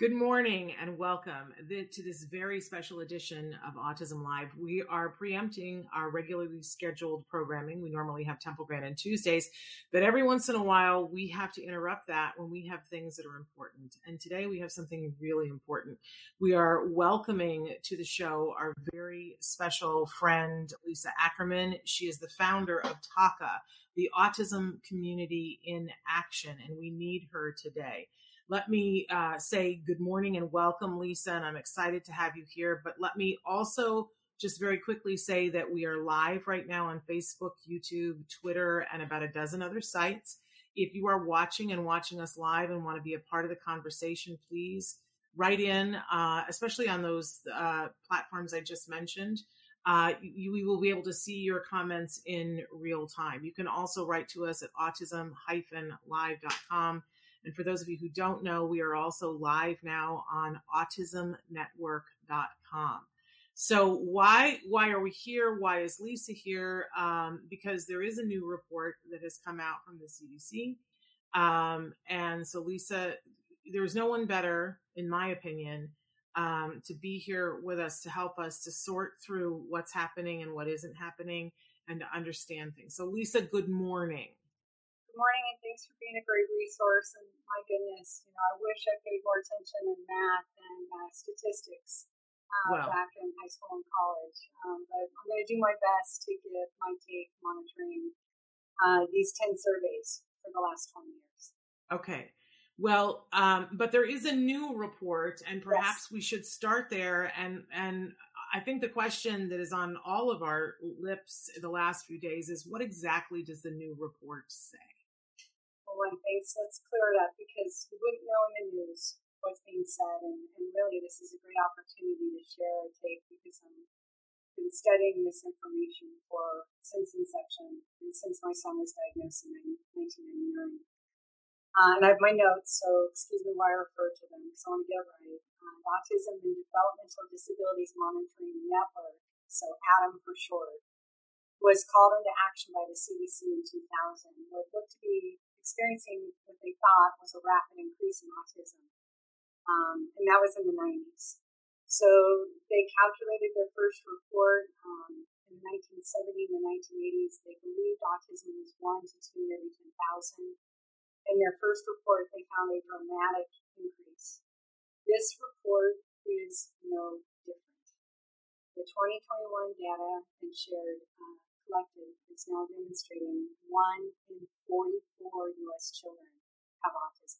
Good morning and welcome to this very special edition of Autism Live. We are preempting our regularly scheduled programming. We normally have Temple Grandin on Tuesdays, but every once in a while we have to interrupt that when we have things that are important. And today we have something really important. We are welcoming to the show our very special friend, Lisa Ackerman. She is the founder of TACA, the Autism Community in Action, and we need her today let me uh, say good morning and welcome, Lisa. And I'm excited to have you here. But let me also just very quickly say that we are live right now on Facebook, YouTube, Twitter, and about a dozen other sites. If you are watching and watching us live and want to be a part of the conversation, please write in, uh, especially on those uh, platforms I just mentioned. Uh, you, we will be able to see your comments in real time. You can also write to us at autism-live.com and for those of you who don't know, we are also live now on autismnetwork.com. So why why are we here? Why is Lisa here? Um, because there is a new report that has come out from the CDC, um, and so Lisa, there's no one better, in my opinion, um, to be here with us to help us to sort through what's happening and what isn't happening, and to understand things. So Lisa, good morning. Good morning, and thanks for being a great resource. And my goodness, you know, I wish I paid more attention in math and uh, statistics uh, back in high school and college. Um, but I'm going to do my best to give my take monitoring uh, these 10 surveys for the last 20 years. Okay. Well, um, but there is a new report, and perhaps yes. we should start there. And and I think the question that is on all of our lips the last few days is, what exactly does the new report say? Let's clear it up because we wouldn't know in the news what's being said. And, and really, this is a great opportunity to share a take because I've been studying this information for since inception and since my son was diagnosed in 1999. Uh, and I have my notes, so excuse me why I refer to them because I want to get it right. Uh, Autism and Developmental Disabilities Monitoring Network, so ADDM for short, was called into action by the CDC in 2000, where it looked to be experiencing what they thought was a rapid increase in autism. Um, and that was in the 90s. So they calculated their first report um, in the 1970s and the 1980s. They believed autism was 1 to 2 in every 10,000. In their first report, they found a dramatic increase. This report is no different. The 2021 data and shared uh, collected is now demonstrating one in 44 U.S. children have autism.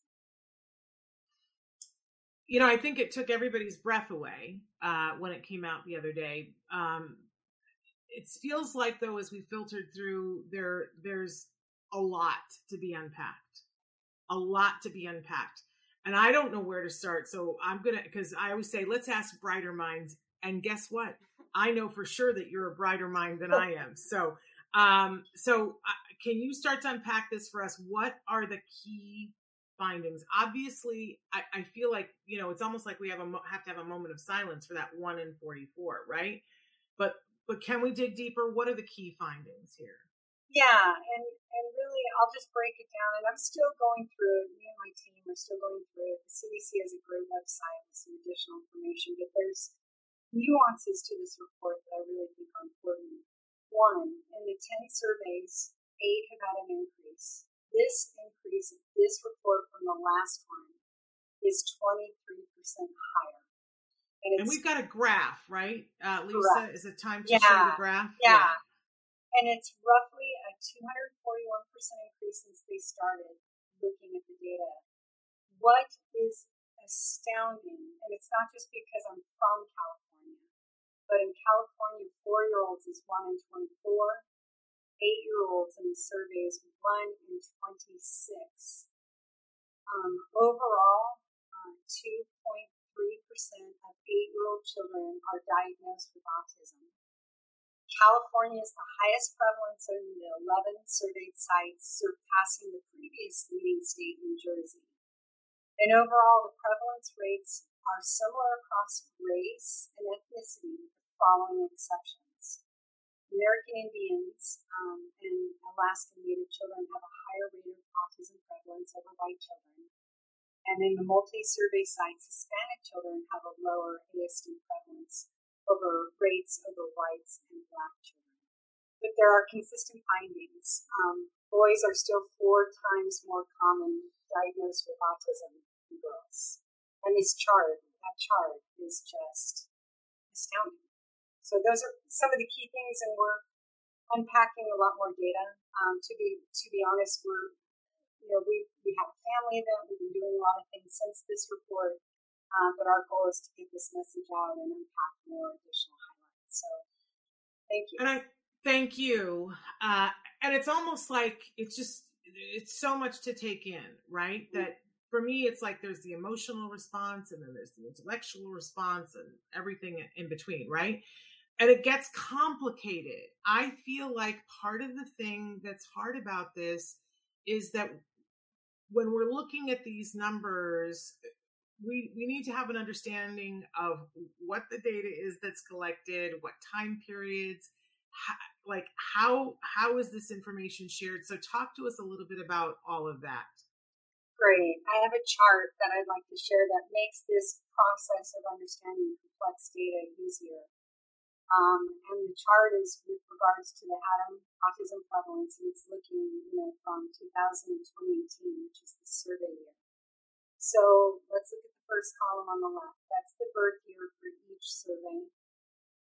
You know, I think it took everybody's breath away uh, when it came out the other day. Um, it feels like, though, as we filtered through, there there's a lot to be unpacked, a lot to be unpacked, and I don't know where to start. So I'm gonna because I always say, let's ask brighter minds. And guess what? I know for sure that you're a brighter mind than I am. So, um, so uh, can you start to unpack this for us? What are the key findings? Obviously, I, I feel like you know it's almost like we have a have to have a moment of silence for that one in forty four, right? But but can we dig deeper? What are the key findings here? Yeah, and and really, I'll just break it down. And I'm still going through it. Me and my team are still going through it. The CDC has a great website with some additional information, but there's nuances to this report that I really think are important. One, in the 10 surveys, eight have had an increase. This increase, this report from the last one, is 23% higher. And, and, we've got a graph, right? Uh, Lisa, correct. is it time to yeah. show the graph? Yeah. yeah. And it's roughly a 241% increase since they started looking at the data. What is astounding, and it's not just because I'm from California but in California, four year olds is 1 in 24, eight year olds in the survey is 1 in 26. Um, overall, uh, 2.3% of eight year old children are diagnosed with autism. California is the highest prevalence in the 11 surveyed sites, surpassing the previous leading state, New Jersey. And overall, the prevalence rates are similar across race and ethnicity, following exceptions. American Indians um, and Alaskan Native children have a higher rate of autism prevalence over white children. And in the multi-survey sites, Hispanic children have a lower ASD prevalence over rates over whites and black children. But there are consistent findings. Um, boys are still four times more common diagnosed with autism than girls. And this chart, that chart is just astounding. So those are some of the key things, and we're unpacking a lot more data. Um, to be to be honest, we're you know we we have a family event. We've been doing a lot of things since this report, uh, but our goal is to get this message out and unpack more additional highlights. So thank you. And I thank you. Uh, and it's almost like it's just it's so much to take in, right? Mm-hmm. That for me, it's like there's the emotional response and then there's the intellectual response and everything in between, right? And it gets complicated. I feel like part of the thing that's hard about this is that when we're looking at these numbers, we we need to have an understanding of what the data is that's collected, what time periods, how, like how how is this information shared? So talk to us a little bit about all of that. Great. I have a chart that I'd like to share that makes this process of understanding complex data easier. Um, and the chart is with regards to the ADDM autism prevalence, and it's looking, you know, from 2000 to 2018, which is the survey year. So let's look at the first column on the left. That's the birth year for each survey.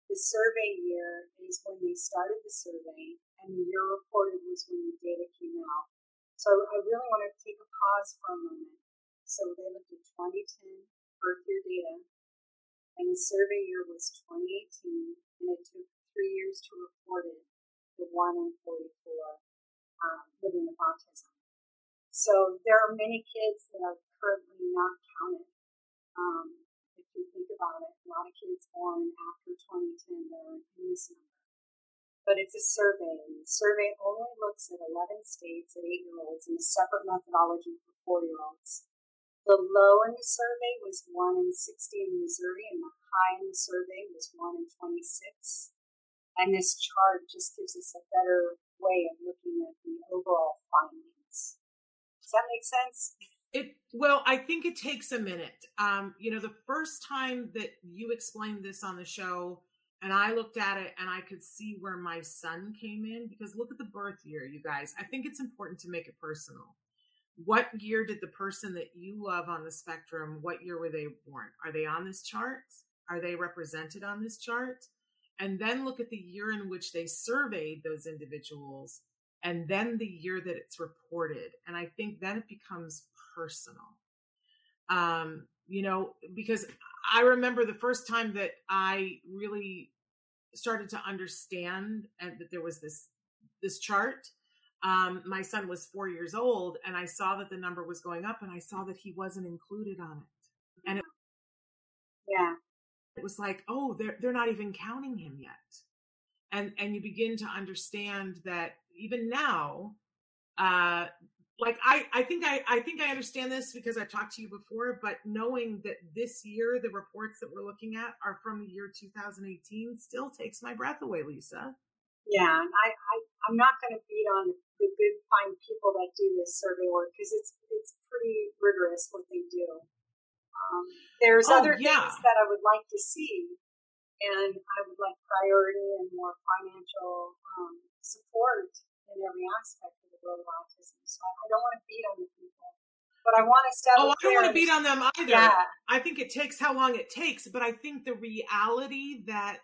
The survey year is when they started the survey, and the year reported was when the data came out. So I really want to take a pause for a moment. So they looked at 2010 birth year data, and the survey year was 2018, and it took three years to report it the 1 in 44 um, living with autism. So there are many kids that are currently not counted. Um, if you think about it, a lot of kids born after 2010 that are in this number. But it's a survey, and the survey only looks at 11 states at 8 year olds and a separate methodology for 4 year olds. The low in the survey was 1 in 60 in Missouri, and the high in the survey was 1 in 26. And this chart just gives us a better way of looking at the overall findings. Does that make sense? It well, I think it takes a minute. Um, you know, the first time that you explained this on the show, and I looked at it and I could see where my son came in because look at the birth year, you guys. I think it's important to make it personal what year did the person that you love on the spectrum what year were they born are they on this chart are they represented on this chart? And then look at the year in which they surveyed those individuals and then the year that it's reported. And i think then it becomes personal. Um you know because i remember the first time that i really started to understand and that there was this this chart um, my son was four years old and I saw that the number was going up and I saw that he wasn't included on it. And it, yeah, it was like, oh, they're, they're not even counting him yet. And, and you begin to understand that even now, uh, like I, I think I, I think I understand this because I've talked to you before, but knowing that this year the reports that we're looking at are from the year 2018 still takes my breath away, Lisa. Yeah, and I, I I'm not going to beat on the good fine people that do this survey work because it's it's pretty rigorous what they do. Um, there's oh, other yeah. things that I would like to see, and I would like priority and more financial um, support in every aspect of the world of autism. So I, I don't want to beat on the people. But I want to step. Oh, I don't want to beat on them either. Yeah. I think it takes how long it takes, but I think the reality that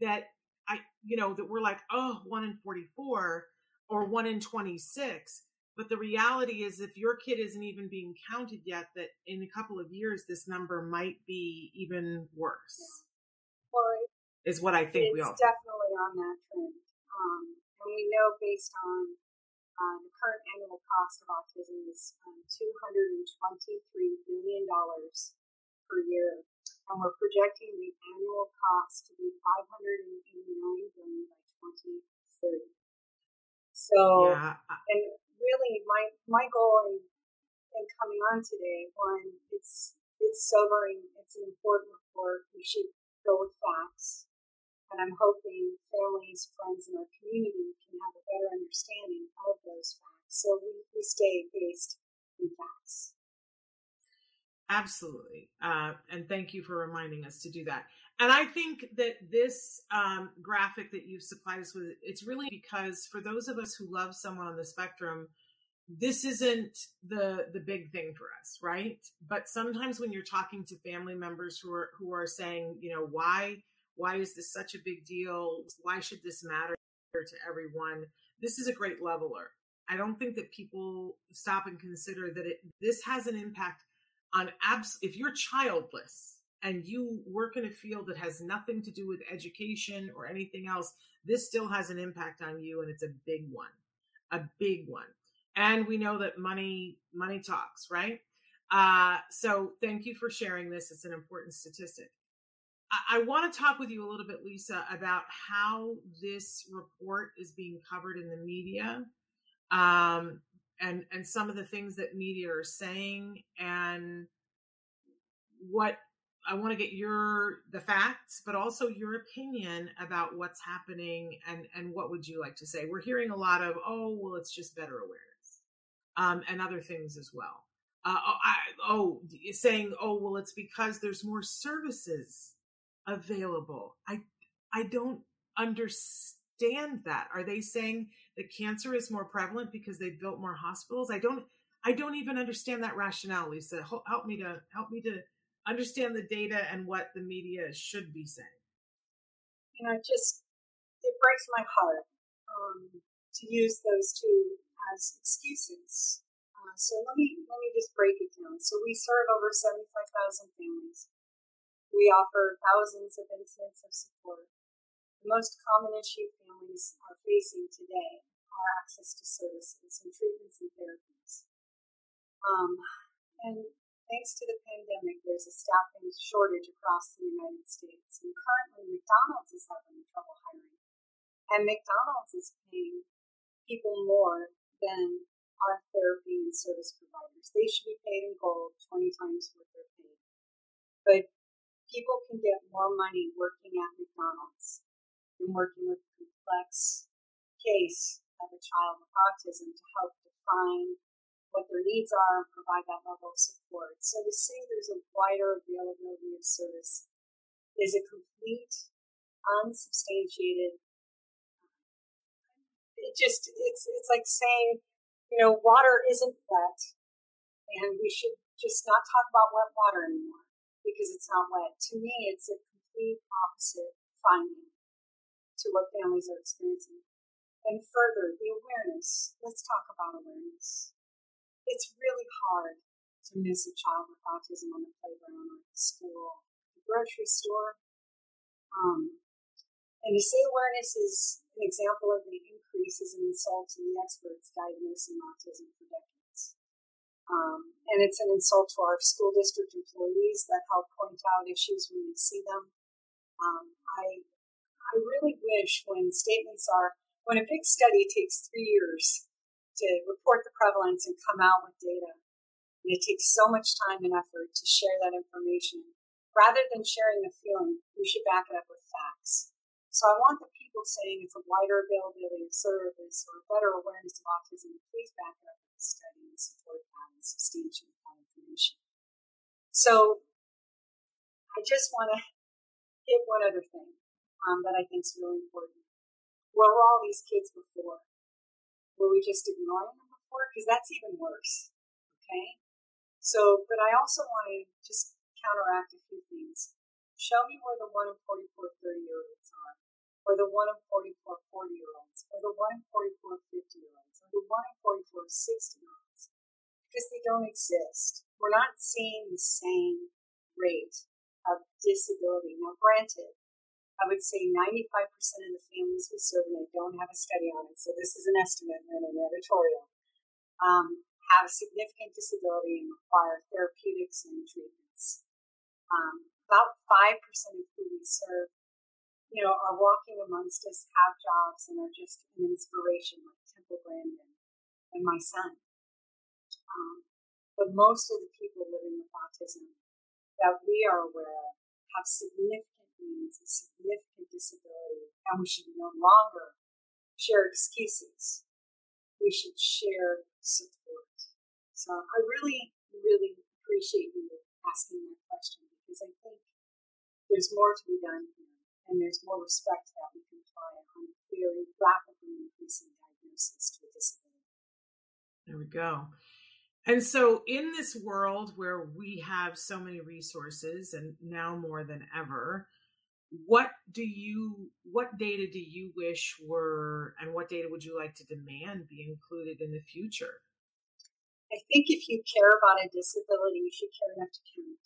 that I, you know, that we're like, oh, one in 44 or one in 26. But the reality is, if your kid isn't even being counted yet, that in a couple of years, this number might be even worse. Yeah. Well, is what I think we all. It's definitely on that trend. Um, and we know based on uh, the current annual cost of autism is um, $223 billion per year and we're projecting the annual cost to be 589 billion by 2030. So, yeah. and really, my my goal in, in coming on today, one, it's it's sobering. It's an important report. We should go with facts, and I'm hoping families, friends, and our community can have a better understanding of those facts. So we, we stay based in facts. Absolutely. Uh, and thank you for reminding us to do that. And I think that this um, graphic that you've supplied us with, it's really because for those of us who love someone on the spectrum, this isn't the the big thing for us, right? But sometimes when you're talking to family members who are who are saying, you know, why why is this such a big deal? Why should this matter to everyone? This is a great leveler. I don't think that people stop and consider that it this has an impact on abs if you're childless and you work in a field that has nothing to do with education or anything else, this still has an impact on you and it's a big one. A big one. And we know that money money talks, right? Uh, so thank you for sharing this. It's an important statistic. I, I want to talk with you a little bit, Lisa, about how this report is being covered in the media um, and and some of the things that media are saying and what I want to get your the facts, but also your opinion about what's happening and and what would you like to say? We're hearing a lot of oh well, it's just better awareness, um, and other things as well. Uh, oh, I, oh, saying oh well, it's because there's more services available. I I don't understand that. Are they saying that cancer is more prevalent because they built more hospitals? I don't I don't even understand that rationale, Lisa. Help me to help me to understand the data and what the media should be saying. You know, just it breaks my heart um, to use those two as excuses. Uh, so let me let me just break it down. So we serve over seventy five thousand families. We offer thousands of incidents of support. The most common issue families are facing today are access to services and treatments and therapies. Um, and thanks to the pandemic, there's a staffing shortage across the United States. And currently, McDonald's is having trouble hiring. And McDonald's is paying people more than our therapy and service providers. They should be paid in gold 20 times what they're paid. But people can get more money working at McDonald's than working with a complex case of a child with autism to help define what their needs are and provide that level of support. So to say there's a wider availability of service is a complete, unsubstantiated. Uh, it just it's it's like saying, you know, water isn't wet, and we should just not talk about wet water anymore because it's not wet. To me, it's a complete opposite finding to what families are experiencing. And further, the awareness. Let's talk about awareness. It's really hard to miss a child with autism on the playground or at the school, the grocery store. Um, and to say awareness is an example of the increase is an insult to the experts diagnosing autism for decades. Um, and it's an insult to our school district employees that help point out issues when we see them. Um, I, I really wish when statements are, when a big study takes three years to report the prevalence and come out with data, and it takes so much time and effort to share that information, rather than sharing a feeling, we should back it up with facts. So I want the people saying it's a wider availability of service or better awareness of autism, please back it up with study and support that and substantiate that information. So I just want to hit one other thing um, that I think is really important. Where were all these kids before? Were we just ignoring them before? Because that's even worse. Okay? So, but I also want to just counteract a few things. Show me where the 1 in 44 30 year olds are, or the 1 in 44 40 year olds, or the 1 in 44 50 year olds, or the 1 in 44 60 year olds because they don't exist. We're not seeing the same rate of disability. Now, granted, I would say 95% of the families we serve, and I don't have a study on it, so this is an estimate and an editorial, um, have significant disability and require therapeutics and treatments. Um, about 5% of who we serve, you know, are walking amongst us, have jobs, and are just an inspiration, like Temple Grandin and my son. Um, but most of the people living with autism that we are aware of have significant needs, a significant disability, and we should no longer share excuses. We should share support. So I really, really appreciate you asking that question because I think there's more to be done here, and there's more respect that we can apply on very rapidly increasing diagnosis to a disability. There we go. And so, in this world where we have so many resources, and now more than ever, what do you what data do you wish were and what data would you like to demand be included in the future? I think if you care about a disability you should care enough to count.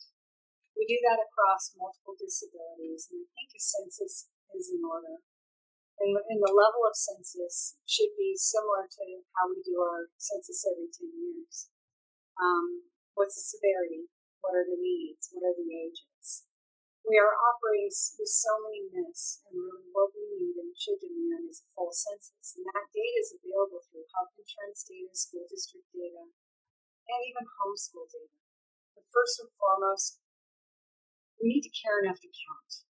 We do that across multiple disabilities and i think a census is in order. And, and the level of census should be similar to how we do our census every 10 years. Um, what's the severity? What are the needs? What are the ages we are operating with so many myths, and really what we need and should demand is a full census. And that data is available through health insurance data, school district data, and even homeschool data. But first and foremost, we need to care enough to count.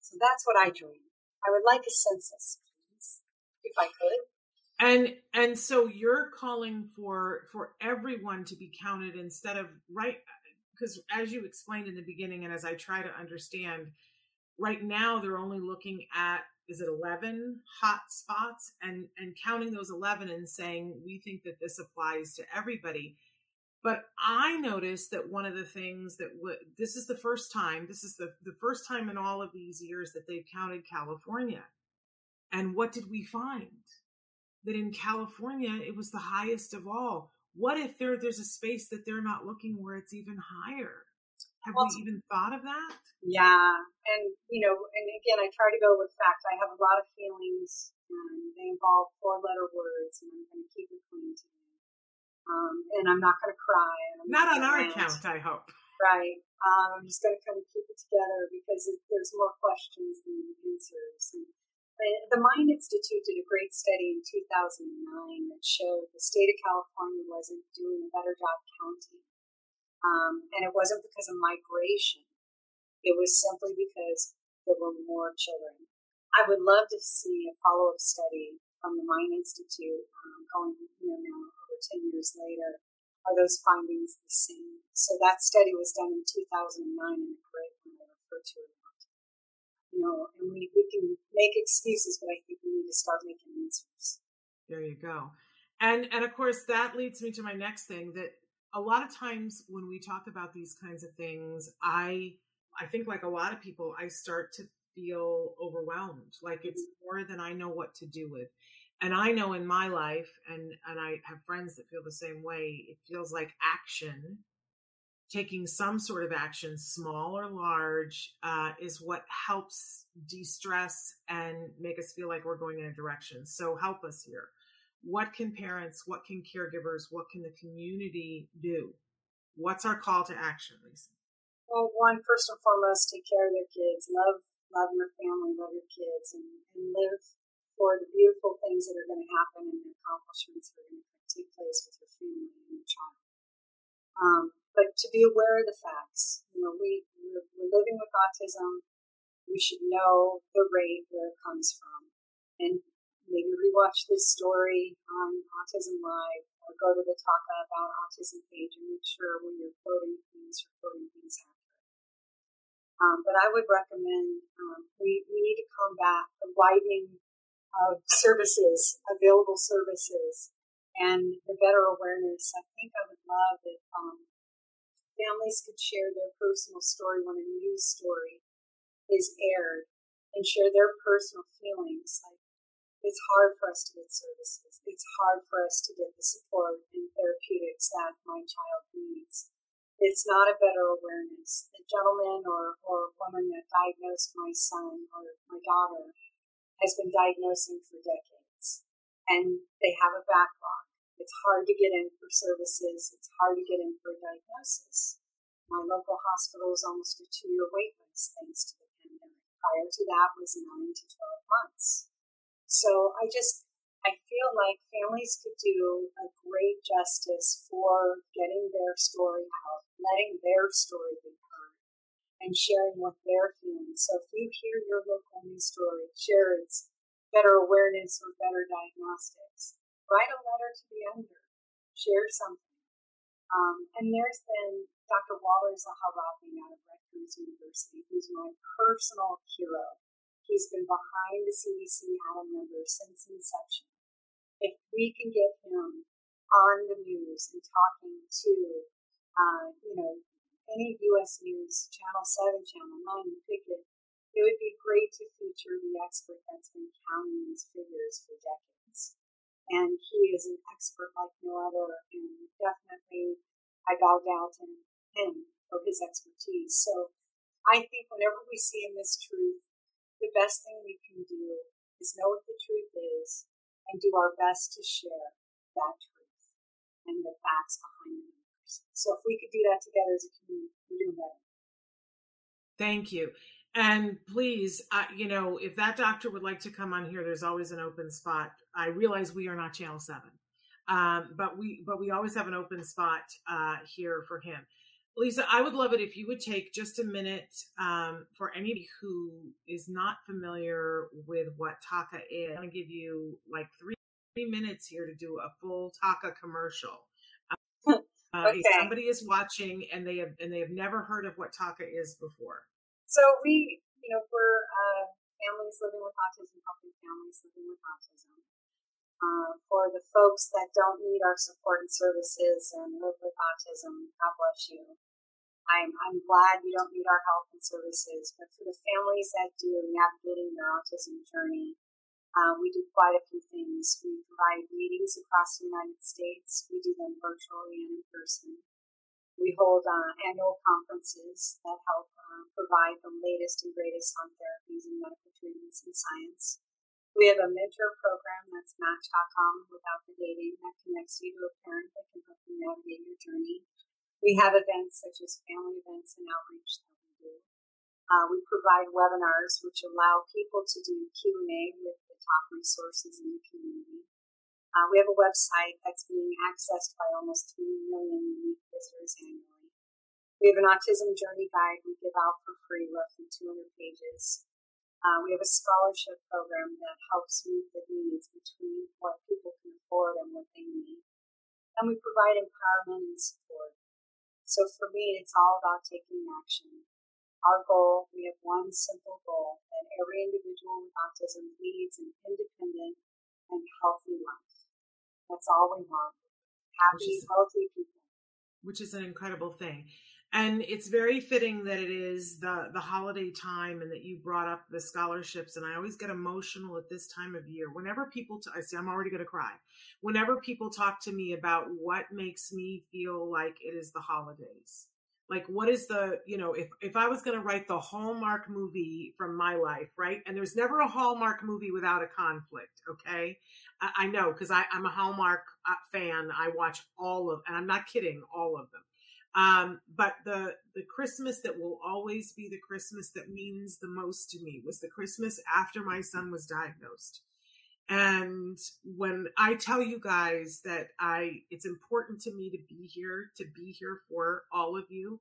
So that's what I dream. I would like a census, please, if I could. And and so you're calling for for everyone to be counted instead of right because as you explained in the beginning and as I try to understand, right now they're only looking at is it 11 hot spots? And and counting those 11 and saying we think that this applies to everybody. But i noticed that one of the things that w- this is the first time this is the, the first time in all of these years that they've counted california. And what did we find? That in california it was the highest of all what if there there's a space that they're not looking where it's even higher? Have well, we even thought of that? Yeah, and you know, and again, I try to go with facts. I have a lot of feelings, and they involve four-letter words, and I'm going to keep it clean today. Um, and I'm not going to cry. not, not on our rant. account, I hope. Right. Um, I'm just going to kind of keep it together because it, there's more questions than answers. And the Mind Institute did a great study in 2009 that showed the state of California wasn't doing a better job counting. Um, and it wasn't because of migration, it was simply because there were more children. I would love to see a follow up study from the Mind Institute um, going you know, now over 10 years later. Are those findings the same? So that study was done in 2009 in the curriculum I referred to you know, and we, we can make excuses, but I think we need to start making answers. There you go. And and of course that leads me to my next thing that a lot of times when we talk about these kinds of things, I I think like a lot of people, I start to feel overwhelmed. Like it's mm-hmm. more than I know what to do with. And I know in my life, and and I have friends that feel the same way. It feels like action taking some sort of action, small or large, uh, is what helps de stress and make us feel like we're going in a direction. So, help us here. What can parents, what can caregivers, what can the community do? What's our call to action, Lisa? Well, one, first and foremost, take care of your kids. Love, love your family, love your kids, and, and live for the beautiful things that are going to happen and the accomplishments that are going to take place with your family and your child. Um, but to be aware of the facts. You know, we we're, we're living with autism. We should know the rate where it comes from, and maybe rewatch this story on Autism Live or go to the Talk About Autism page and make sure when you're quoting things, you're quoting things accurate. Um, but I would recommend um, we, we need to combat the widening of services, available services, and the better awareness. I think I would love if um, families could share their personal story when a news story is aired and share their personal feelings. Like, it's hard for us to get services. It's hard for us to get the support and therapeutics that my child needs. It's not a better awareness. The gentleman or, or woman that diagnosed my son or my daughter has been diagnosing for decades and they have a backlog. It's hard to get in for services. It's hard to get in for a diagnosis. My local hospital is almost a two year wait list thanks to the pandemic. Prior to that was nine to 12 months. So I just, I feel like families could do a great justice for getting their story out, letting their story be heard, and sharing what they're feeling. So if you hear your local news story, share its better awareness or better diagnostics write a letter to the editor, share something. Um, and there's been Dr. Walter Zahorodny out of Rutgers University, who's my personal hero. He's been behind the CDC ATOM number since inception. If we can get him on the news and talking to, uh, you know, any U.S. news, Channel 7, Channel 9, you pick it, it would be great to feature the expert that's been counting these figures for decades. And he is an expert like no other, and definitely I bow down to him for his expertise. So I think whenever we see a mistruth, the best thing we can do is know what the truth is and do our best to share that truth and the facts behind the numbers. So if we could do that together as a community, we're doing better. Thank you. And please, uh, you know, if that doctor would like to come on here, there's always an open spot. I realize we are not Channel Seven, um, but we but we always have an open spot uh, here for him. Lisa, I would love it if you would take just a minute um, for anybody who is not familiar with what TACA is. I'm going to give you like three, three minutes here to do a full TACA commercial. Uh, okay. If somebody is watching and they have and they have never heard of what TACA is before. So we, you know, we're uh, families living with autism, helping families living with autism. Uh, for the folks that don't need our support and services and live with autism, God bless you. I'm, I'm glad you don't need our help and services, but for the families that do, navigating their autism journey, uh, we do quite a few things. We provide meetings across the United States. We do them virtually and in person. We hold uh, annual conferences that help uh, provide the latest and greatest on therapies and medical treatments and science. We have a mentor program that's Match.com without the dating that connects you to a parent that can help you navigate your journey. We have events such as family events and outreach that we do. Uh, we provide webinars which allow people to do Q&A with the top resources in the community. Uh, we have a website that's being accessed by almost 3 million unique visitors annually. We have an autism journey guide we give out for free, roughly 200 pages. Uh, we have a scholarship program that helps meet the needs between what people can afford and what they need. And we provide empowerment and support. So for me, it's all about taking action. Our goal, we have one simple goal that every individual with autism leads an independent and healthy life. That's all we want. Happy, is, healthy people. Which is an incredible thing. And it's very fitting that it is the, the holiday time and that you brought up the scholarships. And I always get emotional at this time of year. Whenever people, t- I see, I'm already going to cry. Whenever people talk to me about what makes me feel like it is the holidays, like what is the you know if if i was going to write the hallmark movie from my life right? And there's never a hallmark movie without a conflict okay? I, I know because i'm a hallmark uh, fan. I watch all of and i'm not kidding all of them. Um, but the the christmas that will always be the christmas that means the most to me was the christmas after my son was diagnosed and when I tell you guys that I, it's important to me to be here, to be here for all of you,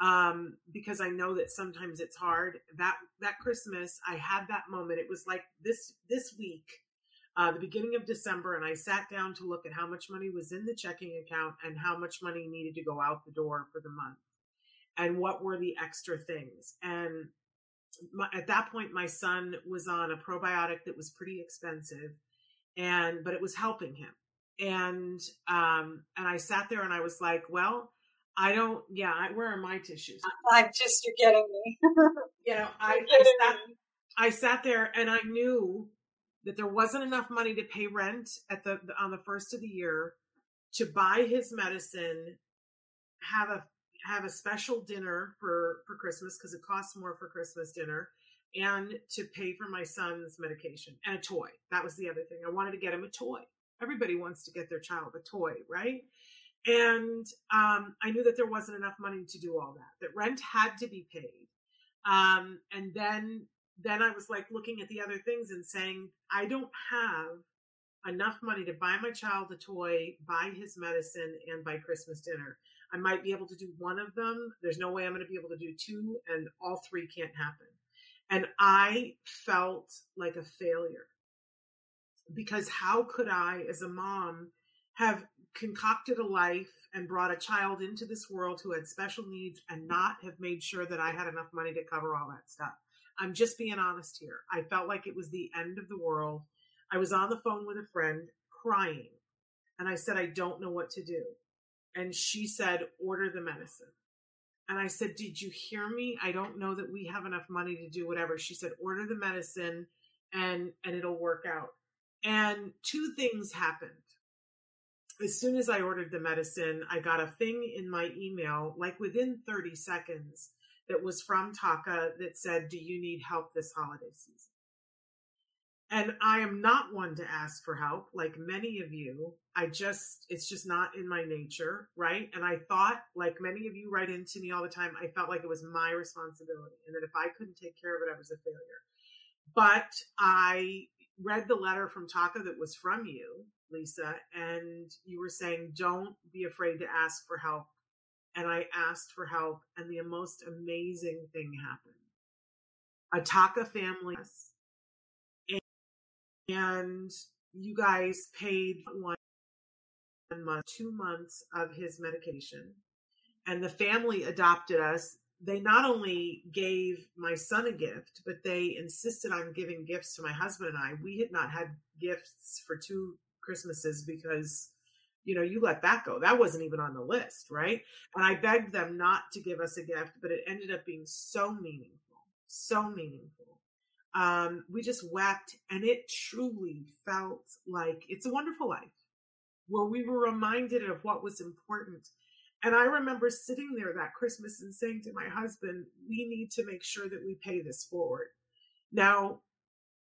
um, because I know that sometimes it's hard. That that Christmas, I had that moment. It was like this this week, uh, the beginning of December, and I sat down to look at how much money was in the checking account and how much money needed to go out the door for the month, and what were the extra things. And my, at that point, my son was on a probiotic that was pretty expensive, and but it was helping him. And um, and I sat there and I was like, well, I don't. Yeah, I, where are my tissues? I'm just you're getting me. you know, I, I sat, I sat there and I knew that there wasn't enough money to pay rent at the on the first of the year to buy his medicine, have a have a special dinner for for Christmas because it costs more for Christmas dinner, and to pay for my son's medication and a toy. That was the other thing. I wanted to get him a toy. Everybody wants to get their child a toy, right? And um, I knew that there wasn't enough money to do all that. That rent had to be paid. Um, and then then I was like looking at the other things and saying, I don't have enough money to buy my child a toy, buy his medicine, and buy Christmas dinner. I might be able to do one of them. There's no way I'm going to be able to do two, and all three can't happen. And I felt like a failure because how could I, as a mom, have concocted a life and brought a child into this world who had special needs and not have made sure that I had enough money to cover all that stuff. I'm just being honest here. I felt like it was the end of the world. I was on the phone with a friend crying and I said, I don't know what to do. And she said, order the medicine. And I said, Did you hear me? I don't know that we have enough money to do whatever. She said, Order the medicine and and it'll work out. And two things happened. As soon as I ordered the medicine, I got a thing in my email, like within 30 seconds, that was from TACA that said, Do you need help this holiday season? And I am not one to ask for help, like many of you. I just, it's just not in my nature, right? And I thought, like many of you write into me all the time, I felt like it was my responsibility and that if I couldn't take care of it, I was a failure. But I read the letter from TACA that was from you, Lisa, and you were saying, don't be afraid to ask for help. And I asked for help, and the most amazing thing happened. A TACA family and you guys paid one month, two months of his medication, and the family adopted us. They not only gave my son a gift, but they insisted on giving gifts to my husband and I. We had not had gifts for two Christmases because, you know, you let that go. That wasn't even on the list, right? And I begged them not to give us a gift, but it ended up being so meaningful, so meaningful um, we just wept and it truly felt like it's a wonderful life where we were reminded of what was important. And i remember sitting there that christmas and saying to my husband we need to make sure that we pay this forward. Now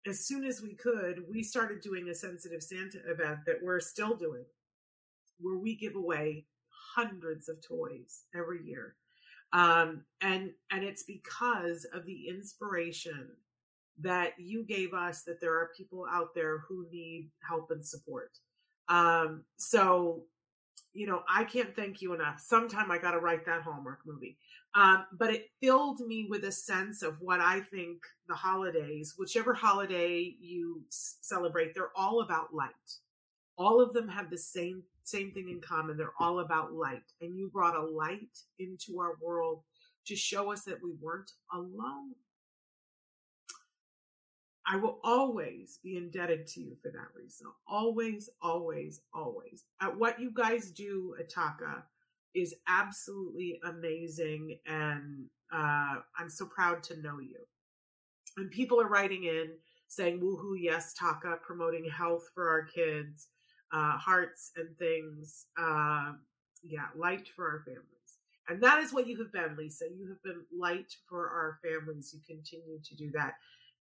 as soon as we could we started doing a sensitive santa event that we're still doing where we give away hundreds of toys every year. Um, and and it's because of the inspiration that you gave us that there are people out there who need help and support. Um, so, you know, I can't thank you enough. Sometime I got to write that Hallmark movie. Um, but it filled me with a sense of what I think the holidays, whichever holiday you s- celebrate, they're all about light. All of them have the same same thing in common. They're all about light, and you brought a light into our world to show us that we weren't alone. I will always be indebted to you for that reason. Always, always, always. At what you guys do Ataka, is absolutely amazing, and uh, I'm so proud to know you. And people are writing in saying, "Woohoo! Yes, TACA, promoting health for our kids, uh, hearts and things. Uh, yeah, light for our families." And that is what you have been, Lisa. You have been light for our families. You continue to do that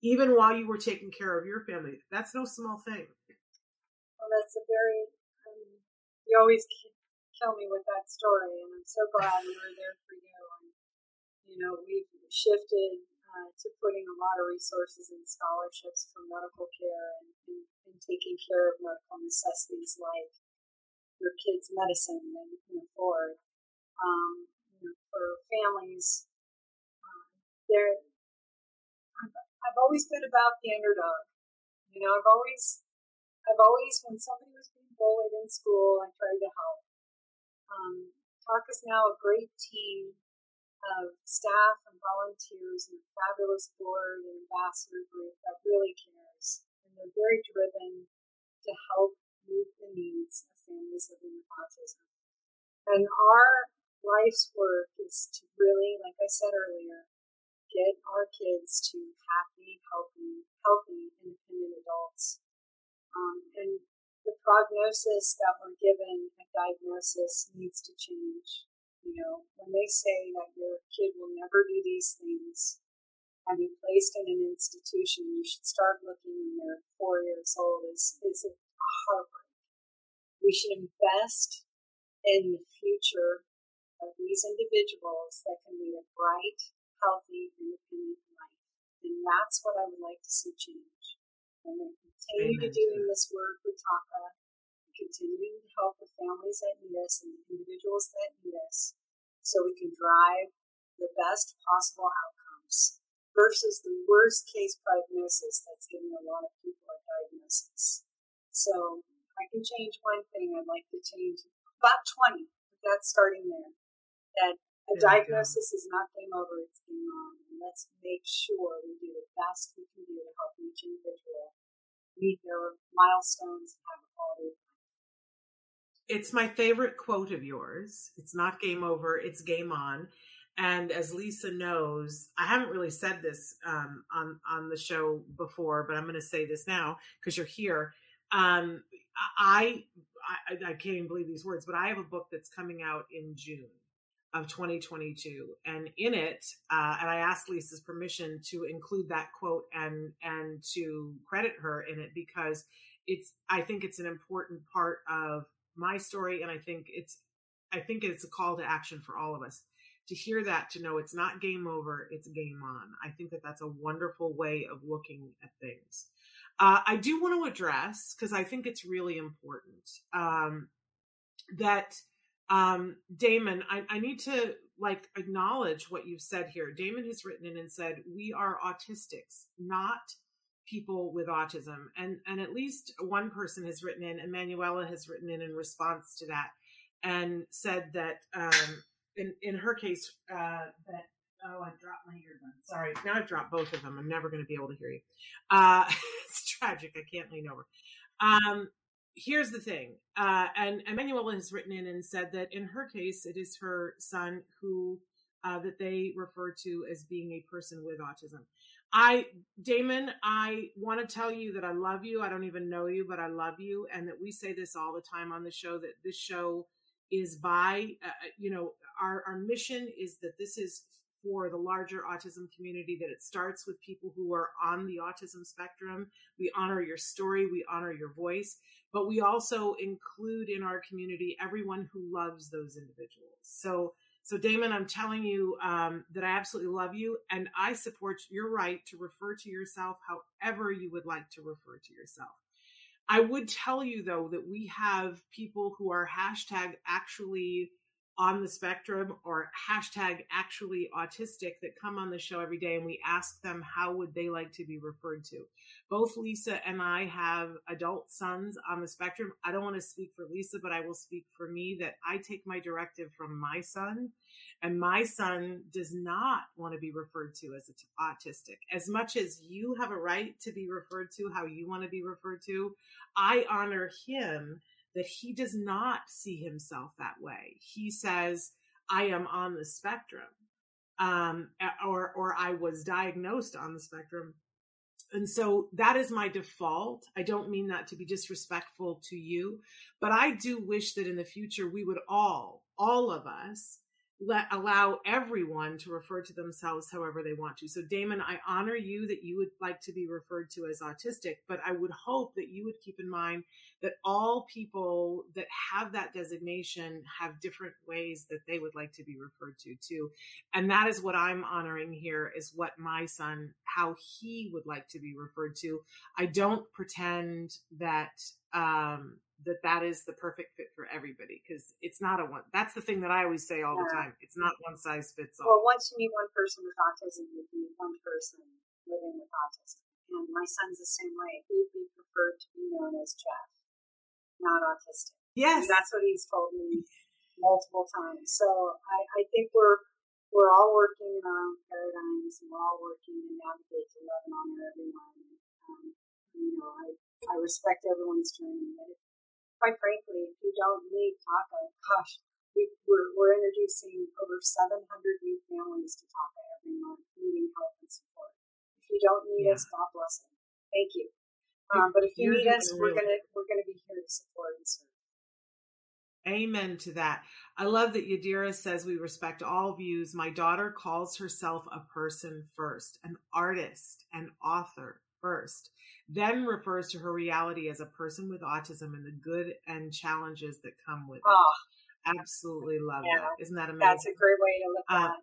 even while you were taking care of your family. That's no small thing. Well, that's a very, um, you always kill me with that story, and I'm so glad we were there for you. And, you know, we've shifted uh, to putting a lot of resources and scholarships for medical care and, and, and taking care of medical necessities like your kids' medicine that you can afford. Um, you know, for families, uh, there I've always been about the underdog. You know, I've always, I've always, when somebody was being bullied in school, I tried to help. Um, Talk is now a great team of staff and volunteers and a fabulous board and ambassador group that really cares. And they're very driven to help meet the needs of families living with autism. And our life's work is to really, like I said earlier, get our kids to happy, healthy, healthy, independent adults. Um, and the prognosis that we're given at diagnosis needs to change. You know, when they say that your kid will never do these things and be placed in an institution, you should start looking when they're four years old is, is a heartbreak. We should invest in the future of these individuals that can lead a bright, healthy, independent life. And that's what I would like to see change. And then continue Amen. to doing this work with TACA, continuing to help the families that need us and the individuals that need us so we can drive the best possible outcomes versus the worst case prognosis that's giving a lot of people a diagnosis. So I can change one thing, I'd like to change about 20. That's starting there. That a diagnosis is not game over, it's game on. And let's make sure we do the best we can do to help each individual meet their milestones and have a quality of life. It's my favorite quote of yours. It's not game over, it's game on. And as Lisa knows, I haven't really said this um, on on the show before, but I'm going to say this now because you're here. Um, I, I I can't even believe these words, but I have a book that's coming out in June of 2022, and in it, uh, and I asked Lisa's permission to include that quote and and to credit her in it because it's I think it's an important part of my story, and I think it's I think it's a call to action for all of us to hear that to know it's not game over it's game on. I think that that's a wonderful way of looking at things. Uh, i do want to address because i think it's really important um, that um, damon I, I need to like acknowledge what you've said here damon has written in and said we are autistics not people with autism and and at least one person has written in emanuela has written in in response to that and said that um, in in her case uh, that oh I dropped my earbud. Sorry, now I've dropped both of them. I'm never going to be able to hear you. Uh, it's tragic. I can't lean over. Um, here's the thing, uh, and Emanuela has written in and said that in her case, it is her son who uh, that they refer to as being a person with autism. I, Damon, I want to tell you that I love you. I don't even know you, but I love you, and that we say this all the time on the show. That this show is by, uh, you know, our, our mission is that this is for the larger autism community that it starts with people who are on the autism spectrum. We honor your story, we honor your voice, but we also include in our community everyone who loves those individuals. So, so Damon, I'm telling you um, that I absolutely love you, and I support your right to refer to yourself however you would like to refer to yourself. I would tell you though that we have people who are hashtag actually on the spectrum or hashtag actually autistic that come on the show every day and we ask them how would they like to be referred to. Both lisa and i have adult sons on the spectrum. I don't want to speak for lisa but i will speak for me that i take my directive from my son and my son does not want to be referred to as autistic. As much as you have a right to be referred to how you want to be referred to i honor him that he does not see himself that way. He says, I am on the spectrum, um, or, or I was diagnosed on the spectrum. And so that is my default. I don't mean that to be disrespectful to you, but I do wish that in the future we would all, all of us, let allow everyone to refer to themselves however they want to. So Damon, I honor you that you would like to be referred to as autistic, but I would hope that you would keep in mind that all people that have that designation have different ways that they would like to be referred to too. And that is what I'm honoring here is what my son how he would like to be referred to. I don't pretend that um that that is the perfect fit for everybody because it's not a one. That's the thing that I always say all yeah. the time. It's not one size fits all. Well, once you meet one person with autism, you meet one person living with autism. And my son's the same way. He'd be preferred to be known as Jeff, not autistic. Yes, and that's what he's told me multiple times. So I, I think we're we're all working in our own paradigms, and we're all working to navigate to love and honor everyone. Um, you know, I I respect everyone's journey. But if quite frankly, if you don't need TACA, gosh, we, we're, we're introducing over 700 new families to TACA every month needing help and support. If you don't need yeah. us, God bless them. Thank you. Um, but if you need us, we're gonna we're gonna be here to support and serve. Amen to that. I love that Yadira says we respect all views. My daughter calls herself a person first, an artist, an author first then refers to her reality as a person with autism and the good and challenges that come with it. Oh, Absolutely love yeah, that. Isn't that amazing? That's a great way to look at uh,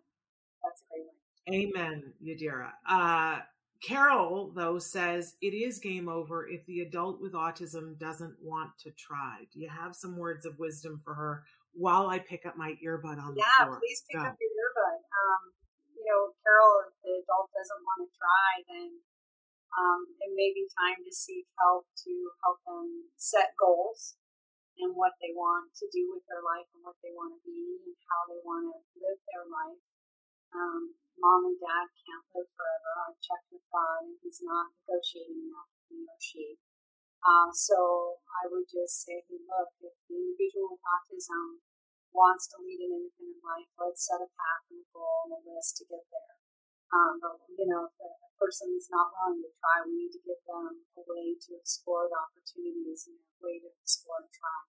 That's a great way. Amen, Yadira. Uh, Carol, though, says it is game over if the adult with autism doesn't want to try. Do you have some words of wisdom for her while I pick up my earbud on the yeah, floor? Yeah, please pick Go. up your earbud. Um, you know, Carol, if the adult doesn't want to try, then um, it may be time to seek help to help them set goals and what they want to do with their life and what they want to be and how they want to live their life. Um, mom and dad can't live forever. I've checked with God, and He's not negotiating with me or she. Uh, so I would just say, hey, look, if the individual with autism wants to lead an independent life, let's set a path and a goal and a list to get there. Um, but you know, if a person is not willing to try, we need to give them a way to explore the opportunities and a way to explore and try.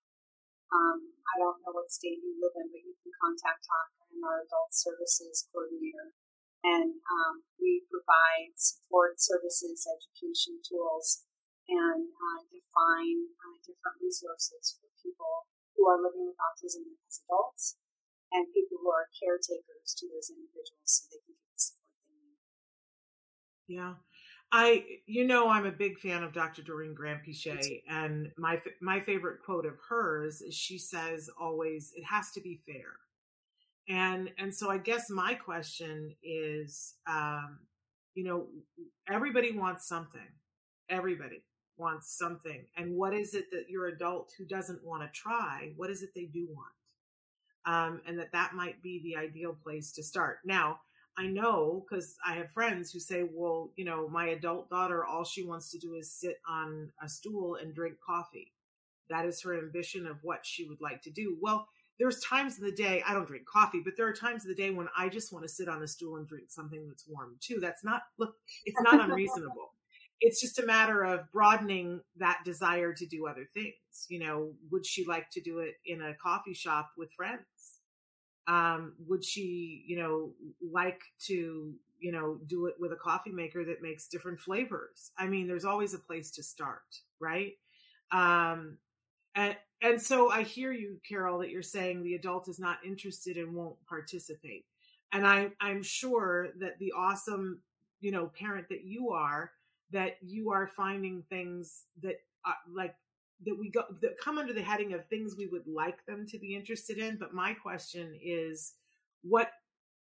Um, I don't know what state you live in, but you can contact TACA and our adult services coordinator. And um, we provide support services, education tools, and uh, define uh, different resources for people who are living with autism as adults and people who are caretakers to those individuals so they can get the. Yeah. I, you know, I'm a big fan of Dr. Doreen Granpeesheh, and my my favorite quote of hers is she says always, "It has to be fair," and and so I guess my question is, um, you know, everybody wants something, everybody wants something, and what is it that your adult who doesn't want to try? What is it they do want? Um, and that that might be the ideal place to start. Now, I know because I have friends who say, well, you know, my adult daughter, all she wants to do is sit on a stool and drink coffee. That is her ambition of what she would like to do. Well, there's times in the day, I don't drink coffee, but there are times in the day when I just want to sit on a stool and drink something that's warm too. That's not, look, it's not unreasonable. It's just a matter of broadening that desire to do other things. You know, would she like to do it in a coffee shop with friends? Um, would she, you know, like to, you know, do it with a coffee maker that makes different flavors? I mean, there's always a place to start, right? Um, and and so I hear you, Carol, that you're saying the adult is not interested and won't participate. And I, I'm sure that the awesome, you know, parent that you are, that you are finding things that uh, like that we go that come under the heading of things we would like them to be interested in but my question is what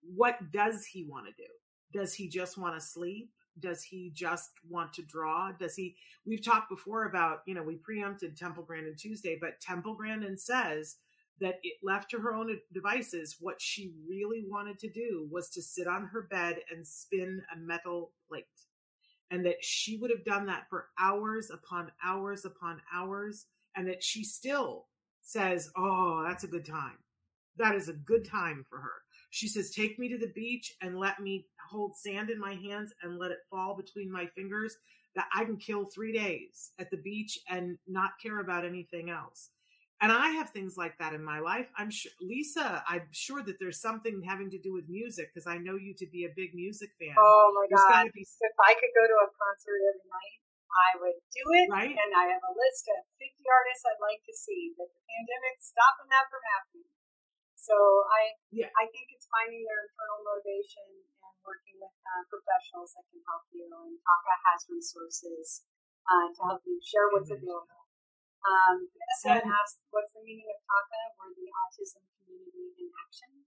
what does he want to do? Does he just want to sleep? Does he just want to draw? Does he we've talked before about you know we preempted temple grandin tuesday but temple grandin says that it left to her own devices what she really wanted to do was to sit on her bed and spin a metal plate and that she would have done that for hours upon hours upon hours and that she still says oh that's a good time. That is a good time for her. She says take me to the beach and let me hold sand in my hands and let it fall between my fingers that i can kill three days at the beach and not care about anything else and I have things like that in my life. I'm sure, Lisa, I'm sure that there's something having to do with music because I know you to be a big music fan. Oh my God. Be... If I could go to a concert every night, I would do it. Right. And I have a list of 50 artists I'd like to see, but the pandemic's stopping that from happening. So I, yeah. I think it's finding their internal motivation and working with uh, professionals that can help you. And TACA has resources uh, to help you share what's available um, Vanessa yeah. asked, what's the meaning of TACA? We're the Autism Community in Action.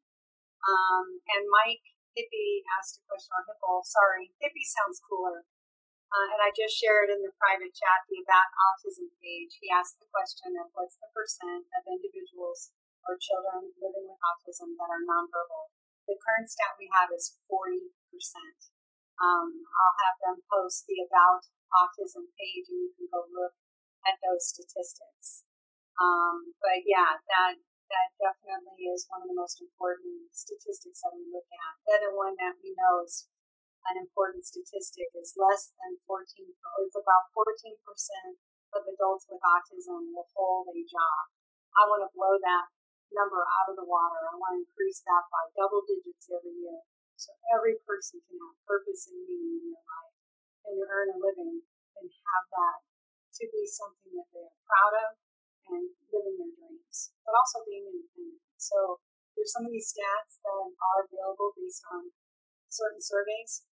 Um, and Mike Hippie asked a question, or Hipple, sorry, Hippie sounds cooler. Uh, and I just shared in the private chat the About Autism page. He asked the question of what's the percent of individuals or children living with autism that are nonverbal. The current stat we have is 40%. Um, I'll have them post the About Autism page and you can go look at those statistics. Um, but yeah, that that definitely is one of the most important statistics that we look at. The other one that we know is an important statistic is less than 14, it's about 14% of adults with autism will hold a job. I want to blow that number out of the water. I want to increase that by double digits every year. So every person can have purpose and meaning in their life and earn a living and have that to be something that they are proud of and living their dreams, but also being independent. So there's some of these stats that are available based on certain surveys,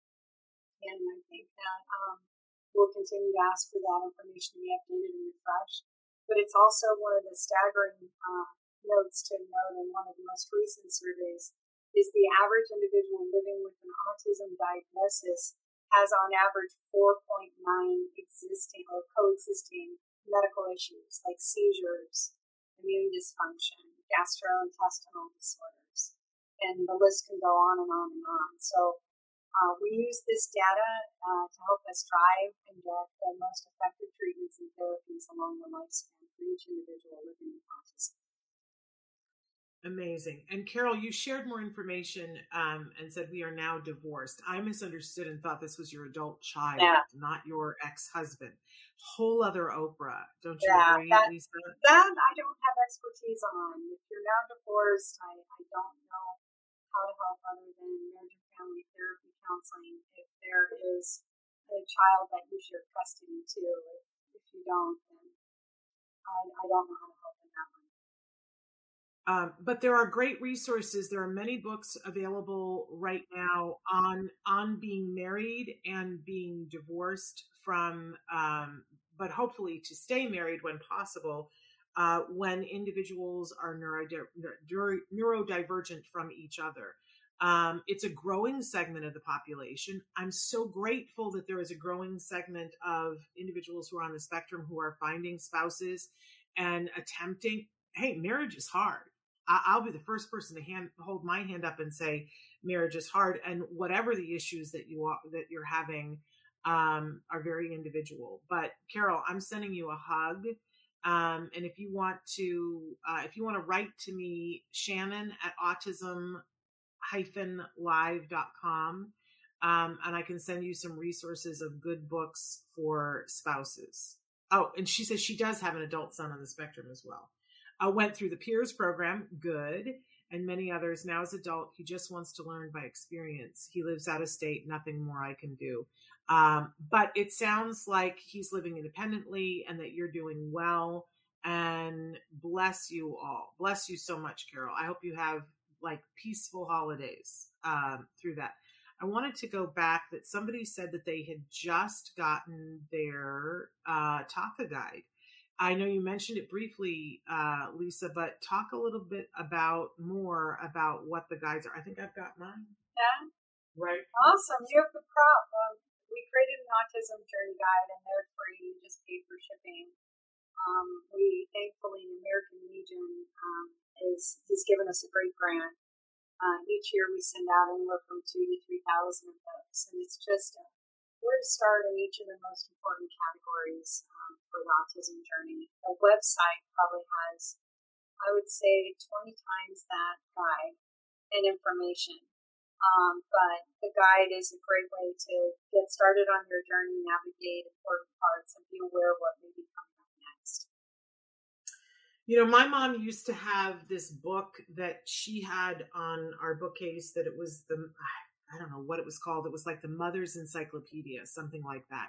and I think that um, we'll continue to ask for that information to be updated and refreshed. But it's also one of the staggering uh, notes to note in one of the most recent surveys is the average individual living with an autism diagnosis has on average 4.9 existing or coexisting medical issues like seizures immune dysfunction, gastrointestinal disorders, and the list can go on and on and on. So uh, we use this data uh, to help us drive and get the most effective treatments and therapies along the lifespan for each individual living with autism. Amazing. And Carol, you shared more information um, and said we are now divorced. I misunderstood and thought this was your adult child, yeah. not your ex-husband. Whole other Oprah, don't you yeah, agree, that, Lisa? That I don't have expertise on. If you're now divorced, I, I don't know how to help other than marriage and family therapy counseling. If there is a child that you share custody to, if, if you don't, then I, I don't know how to help in that one. Um, but there are great resources. There are many books available right now on on being married and being divorced from, um, but hopefully to stay married when possible. Uh, when individuals are neurodi- neurodivergent from each other. Um, it's a growing segment of the population. I'm so grateful that there is a growing segment of individuals who are on the spectrum who are finding spouses and attempting. Hey, marriage is hard. I'll be the first person to hand hold my hand up and say marriage is hard, and whatever the issues that you are, that you're having um, are very individual. But Carol, I'm sending you a hug. Um, and if you want to, uh, if you want to write to me, Shannon at autism live.com. Um, and I can send you some resources of good books for spouses. Oh, and she says she does have an adult son on the spectrum as well. I went through the PEERS program, good, and many others. Now, as adult, he just wants to learn by experience. He lives out of state, nothing more I can do. Um, but it sounds like he's living independently and that you're doing well. And bless you all. Bless you so much, Carol. I hope you have like peaceful holidays um, through that. I wanted to go back that somebody said that they had just gotten their uh, TACA guide I know you mentioned it briefly, uh, Lisa, but talk a little bit about more about what the guides are. I think I've got mine. Yeah. Right. Awesome. You have the prop. Um, we created an autism journey guide, and they're free. You just pay for shipping. Um, we thankfully, the American Legion um, is has given us a great grant. Uh, each year, we send out anywhere from two to three thousand of those, and it's just a where to start in each of the most important categories um, for the autism journey. The website probably has, I would say, 20 times that guide and information. Um, but the guide is a great way to get started on your journey, navigate important parts, and be aware of what may be coming up next. You know, my mom used to have this book that she had on our bookcase that it was the don't know what it was called. It was like the Mother's Encyclopedia, something like that.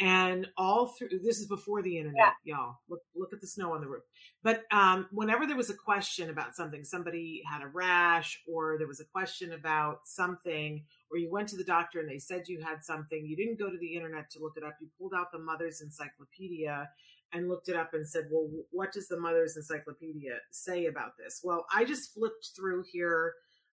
And all through this is before the internet, yeah. y'all. Look look at the snow on the roof. But um, whenever there was a question about something, somebody had a rash, or there was a question about something, or you went to the doctor and they said you had something, you didn't go to the internet to look it up. You pulled out the Mother's Encyclopedia and looked it up and said, "Well, what does the Mother's Encyclopedia say about this?" Well, I just flipped through here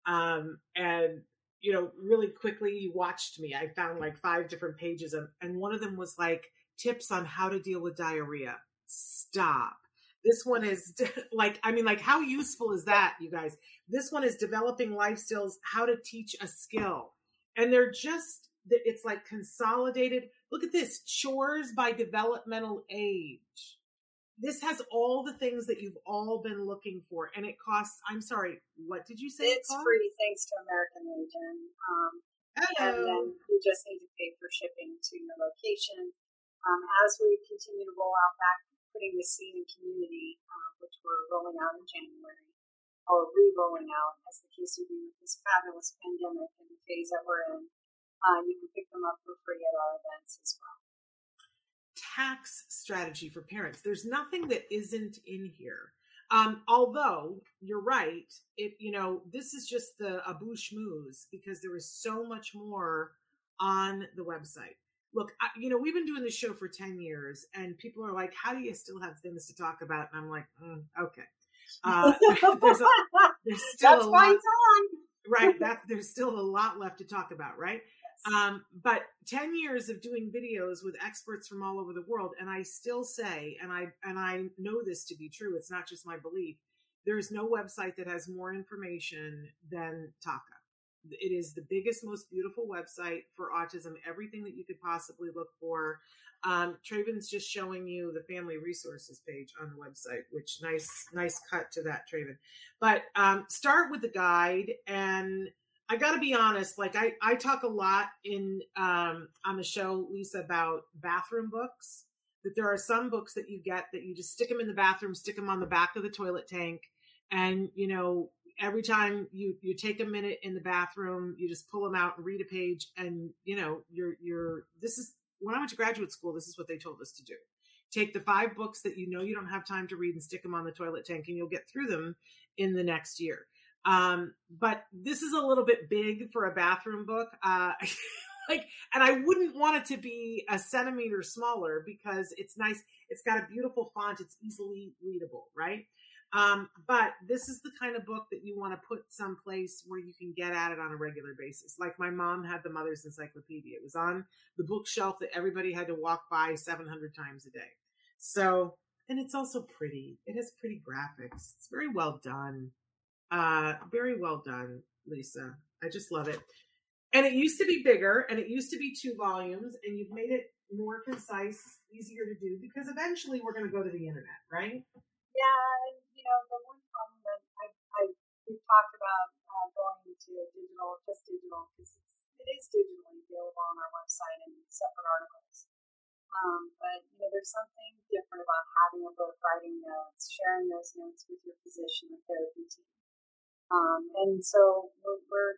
um, and you know, really quickly you watched me. I found like five different pages and, and one of them was like tips on how to deal with diarrhea. Stop. This one is like, I mean, like, how useful is that, you guys? This one is developing life skills, how to teach a skill. And they're just, it's like consolidated. Look at this chores by developmental age this has all the things that you've all been looking for, and it costs. I'm sorry, what did you say? It's it free thanks to American Legion. Um, and then you just need to pay for shipping to your location. Um, as we continue to roll out back, putting the scene in community, uh, which we're rolling out in January, or re-rolling out, as the case would be with this fabulous pandemic and the phase that we're in, uh, you can pick them up for free at our events as well tax strategy for parents. There's nothing that isn't in here. Um, although you're right, it you know this is just the amuse-bouche because there is so much more on the website. Look, I, you know we've been doing this show for ten years, and people are like, "How do you still have things to talk about?" And I'm like, mm, "Okay." Uh, there's, a, there's still That's a lot, right. That there's still a lot left to talk about, right? Um, but 10 years of doing videos with experts from all over the world, and I still say, and I and I know this to be true, it's not just my belief, there's no website that has more information than TACA. It is the biggest, most beautiful website for autism, everything that you could possibly look for. Um, Traven's just showing you the family resources page on the website, which nice, nice cut to that, Traven. But um, start with the guide and I got to be honest. Like I, I talk a lot in um, on the show, Lisa, about bathroom books. That there are some books that you get that you just stick them in the bathroom, stick them on the back of the toilet tank, and you know every time you you take a minute in the bathroom, you just pull them out and read a page, and you know you're you're. This is when I went to graduate school. This is what they told us to do. Take the five books that you know you don't have time to read and stick them on the toilet tank, and you'll get through them in the next year um, but this is a little bit big for a bathroom book. Uh, like, and I wouldn't want it to be a centimeter smaller because it's nice. It's got a beautiful font. It's easily readable, right? Um, but this is the kind of book that you want to put someplace where you can get at it on a regular basis. Like my mom had the Mother's Encyclopedia. It was on the bookshelf that everybody had to walk by 700 times a day. So, and it's also pretty. It has pretty graphics. It's very well done. Uh, very well done, Lisa. I just love it. And it used to be bigger and it used to be two volumes, and you've made it more concise, easier to do because eventually we're going to go to the internet, right? Yeah, and you know, the one problem that I, I we've talked about uh, going to digital, just digital, because it is digitally available on our website and separate articles. Um, but you know, there's something different about having a book, writing notes, sharing those notes with your physician or therapy team. Um, and so we're, we're,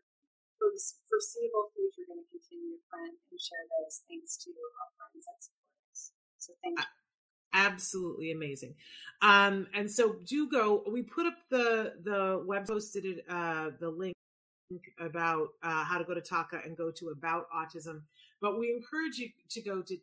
for the foreseeable future going to continue to print and share those thanks to our friends that support us. So thank you. Absolutely amazing. Um, and so do go. We put up the the web posted uh, the link about uh, how to go to TACA and go to About Autism. But we encourage you to go to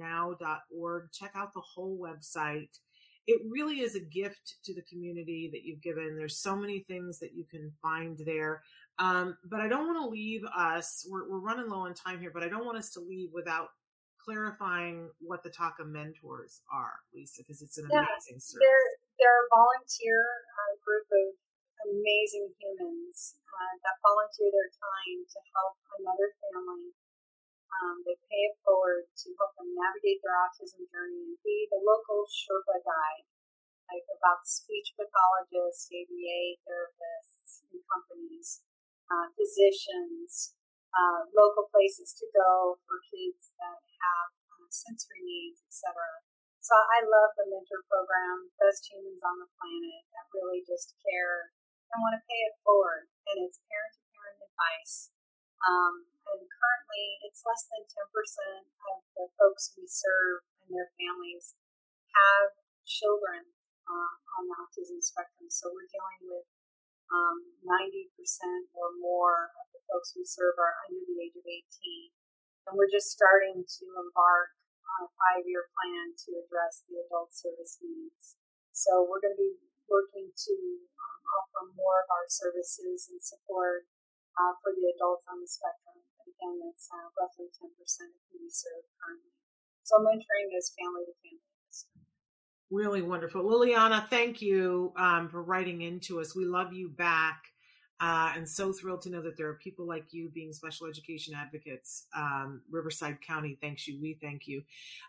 tacanow.org. Check out the whole website it really is a gift to the community that you've given. There's so many things that you can find there. Um, but I don't want to leave us, we're, we're, running low on time here, but I don't want us to leave without clarifying what the TACA mentors are, Lisa, because it's an yeah, amazing service. They're, they're a volunteer uh, group of amazing humans uh, that volunteer their time to help another family um, they pay it forward to help them navigate their autism journey and be the local Sherpa guide, like about speech pathologists, ABA therapists, and companies, uh, physicians, uh, local places to go for kids that have uh, sensory needs, etc. So I love the mentor program, best humans on the planet that really just care and want to pay it forward. And it's parent to parent advice. Um, and currently it's less than 10% of the folks we serve and their families have children uh, on the autism spectrum. So we're dealing with um, 90% or more of the folks we serve are under the age of 18. And we're just starting to embark on a five year plan to address the adult service needs. So we're going to be working to um, offer more of our services and support uh, for the adults on the spectrum again, that's uh, roughly 10% of who we serve currently. So mentoring is family to family. Really wonderful. Liliana, thank you um, for writing into us. We love you back. Uh, and so thrilled to know that there are people like you being special education advocates. Um, Riverside County thanks you. We thank you.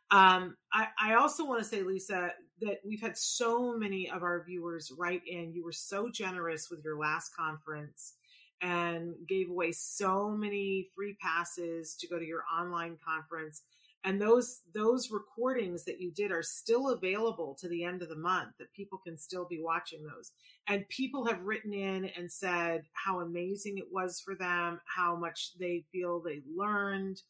Um, I, I, also want to say, Lisa, that we've had so many of our viewers write in. You were so generous with your last conference and gave away so many free passes to go to your online conference. And those those recordings that you did are still available to the end of the month that people can still be watching those. And people have written in and said how amazing it was for them how much they feel they learned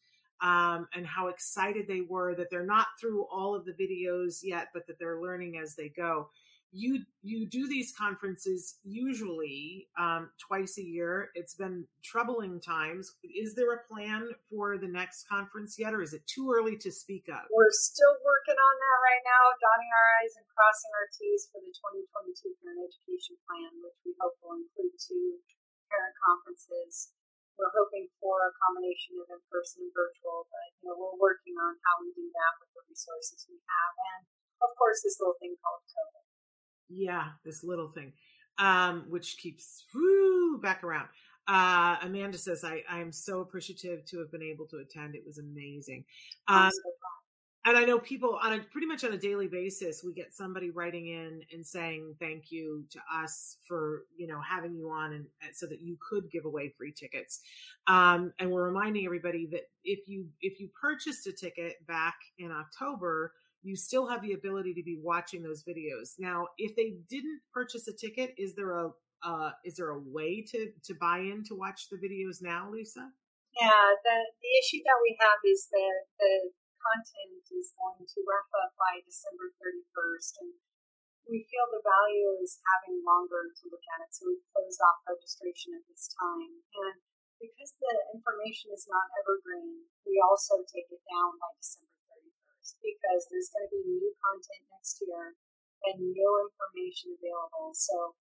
um, and how excited they were that they're not through all of the videos yet but that they're learning as they go you you do these conferences usually um, twice a year. It's been troubling times. Is there a plan for the next conference yet, or is it too early to speak up? We're still working on that right now, dotting our i's and crossing our t's for the 2022 Parent Education Plan, which we hope will include two parent conferences. we're hoping for a combination of in person and virtual, but you know, we're working on how we do that with the resources we have, and of course, this little thing called COVID. Yeah, this little thing, um, which keeps whoo, back around. Uh, Amanda says, I, I am so appreciative to have been able to attend. It was amazing. Um, and I know people on a pretty much on a daily basis, we get somebody writing in and saying thank you to us for you know having you on and, and so that you could give away free tickets. Um, and we're reminding everybody that if you if you purchased a ticket back in October, you still have the ability to be watching those videos. Now, if they didn't purchase a ticket, is there a uh, is there a way to to buy in to watch the videos now, Lisa? Yeah, the the issue that we have is that the content is going to wrap up by December 31st, and we feel the value is having longer to look at it, so we've closed off registration at this time. And because the information is not evergreen, we also take it down by December 31st because there's going to be new content next year and new information available. So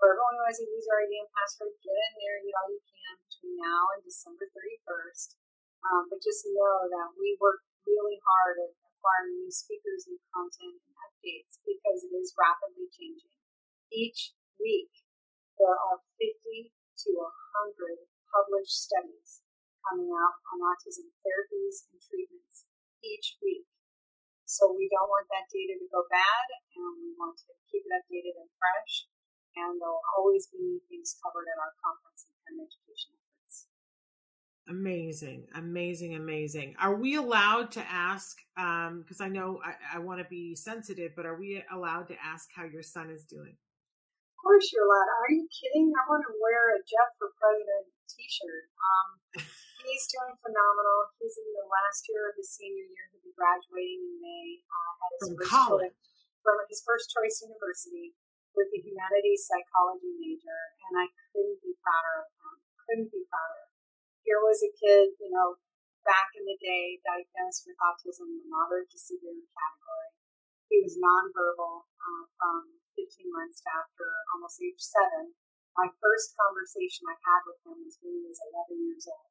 for everyone who has a user ID and password, get in there, get all you can between now and December 31st. Um, but just know that we work really hard at acquiring new speakers, new content, and updates because it is rapidly changing. Each week, there are 50 to 100 published studies coming out on autism therapies and treatments each week. So we don't want that data to go bad, and we want to keep it updated and fresh. And there'll always be new things covered at our conference and parent education Amazing, amazing, amazing. Are we allowed to ask? Because um, I know I, I want to be sensitive, but are we allowed to ask how your son is doing? Of course, you're allowed. Are you kidding? I want to wear a Jeff for President T-shirt. Um, he's doing phenomenal. He's in the last year of his senior year. He'll be graduating in May. Uh, at his from first college, choice, from his first choice university with a humanities psychology major, and I couldn't be prouder of him. Couldn't be prouder here was a kid, you know, back in the day diagnosed with autism, in the moderate to severe category. He was nonverbal uh, from 15 months to after almost age seven. My first conversation I had with him was when he was 11 years old.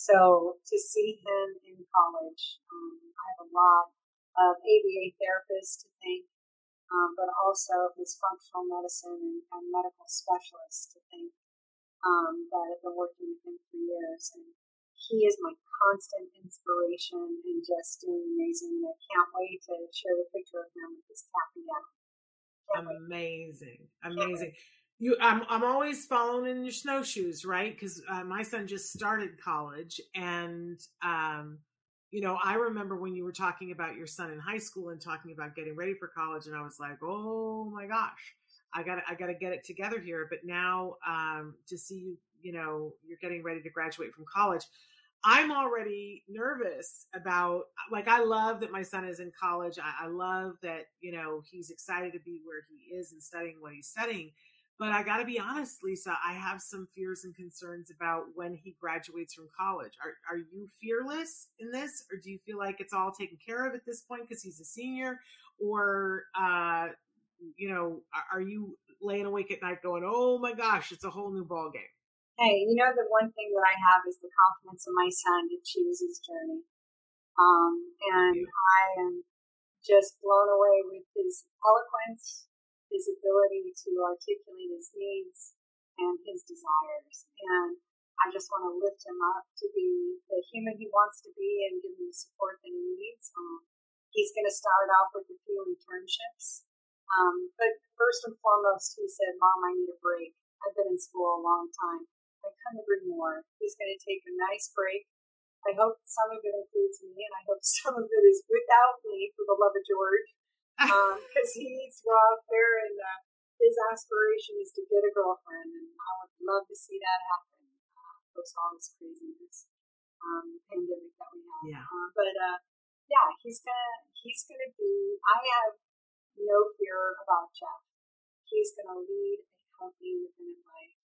So to see him in college, um, I have a lot of ABA therapists to thank, um, but also his functional medicine and, and medical specialists to thank um, that have been working with him for years. And he is my constant inspiration and just doing amazing. And I can't wait to share the picture of him with his cap and gown. Amazing, amazing. You, I'm, I'm always following in your snowshoes, right? Because uh, my son just started college, and um, you know, I remember when you were talking about your son in high school and talking about getting ready for college, and I was like, oh my gosh, I got I got to get it together here. But now um, to see you, you know, you're getting ready to graduate from college. I'm already nervous about like I love that my son is in college. I, I love that you know he's excited to be where he is and studying what he's studying. But I got to be honest, Lisa, I have some fears and concerns about when he graduates from college. Are are you fearless in this, or do you feel like it's all taken care of at this point because he's a senior, or uh, you know, are you laying awake at night going, "Oh my gosh, it's a whole new ball game"? Hey, you know the one thing that I have is the confidence in my son to choose his journey, um, and I am just blown away with his eloquence, his ability to articulate his needs and his desires, and I just want to lift him up to be the human he wants to be and give him the support that he needs. Um, he's going to start off with a few internships um, but first and foremost, he said, Mom, I need a break. I've been in school a long time. I couldn't agree more. He's going to take a nice break. I hope some of it includes me, and I hope some of it is without me, for the love of George, because um, he needs to go out there and uh, his aspiration is to get a girlfriend, and I would love to see that happen uh, post all this craziness um, pandemic that we have. Yeah. Uh, but uh, yeah, he's gonna he's gonna be. I have no fear about Jeff. He's to lead a healthy, independent life.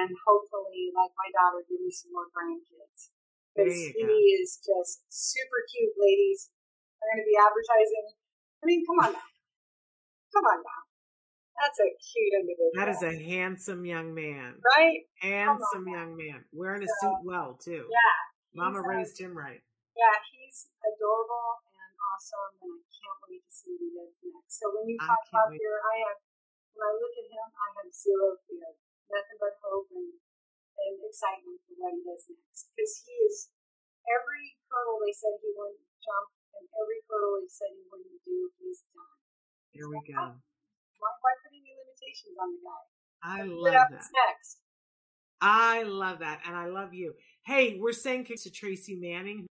And hopefully, like my daughter, give me some more grandkids. Because he go. is just super cute, ladies. They're going to be advertising. I mean, come on now. Come on now. That's a cute individual. That is a handsome young man. Right? Handsome young man. Wearing a So, suit well, too. Yeah. Mama uh, raised him right. Yeah, he's adorable and awesome, and I can't wait to see what he does next. So when you talk about wait. fear, I have, when I look at him, I have zero fear, nothing but hope and, and excitement for what he does next. Because he is, every hurdle they said he wouldn't jump, and every hurdle they said he wouldn't do, he's done. Here we go. Why, why put any limitations on the guy? I What love that. next? I love that. And I love you. Hey, we're saying to Tracy Manning,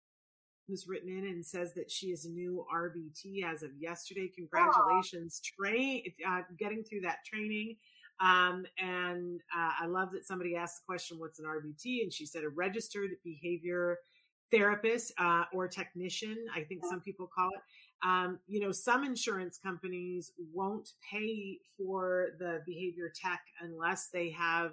who's written in and says that she is a new RBT as of yesterday. Congratulations, train uh, getting through that training. Um, and uh, I love that somebody asked the question, "What's an RBT?" And she said, "A registered behavior therapist uh, or technician." I think some people call it. Um, you know, some insurance companies won't pay for the behavior tech unless they have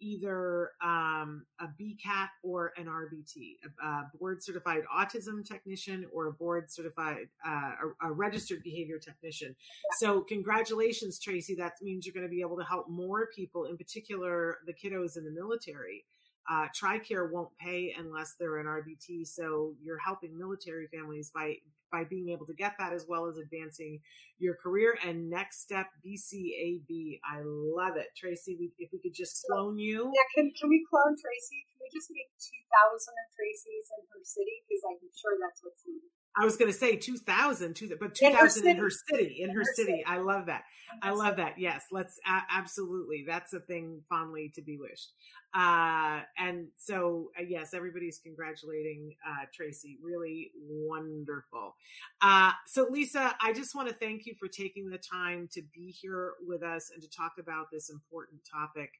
either um, a BCAT or an RBT, a, a board certified autism technician or a board certified, uh, a, a registered behavior technician. So, congratulations, Tracy. That means you're going to be able to help more people, in particular the kiddos in the military. Uh, TRICARE won't pay unless they're an RBT, so you're helping military families by by being able to get that as well as advancing your career. And next step, BCAB. I love it, Tracy. We, if we could just clone you. Yeah, can, can we clone Tracy? Can we just make 2,000 of Tracy's in her city? Because I'm sure that's what's needed. I was going to say 2000, two- but In her 2000 in her city, in her city. I love that. I love that. Yes, let's absolutely. That's a thing fondly to be wished. Uh, and so, uh, yes, everybody's congratulating uh, Tracy. Really wonderful. Uh, so, Lisa, I just want to thank you for taking the time to be here with us and to talk about this important topic.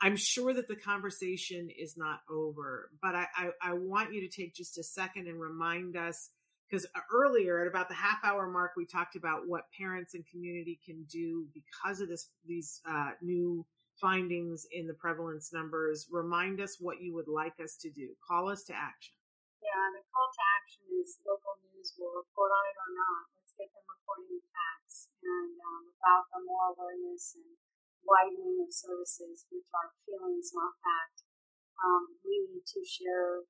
I'm sure that the conversation is not over, but I, I, I want you to take just a second and remind us because earlier at about the half hour mark we talked about what parents and community can do because of this these uh, new findings in the prevalence numbers remind us what you would like us to do call us to action Yeah, the call to action is local news will report on it or not. Let's get them reporting the facts. And um, without the more awareness and widening of services, which are feelings, not fact, um, we need to share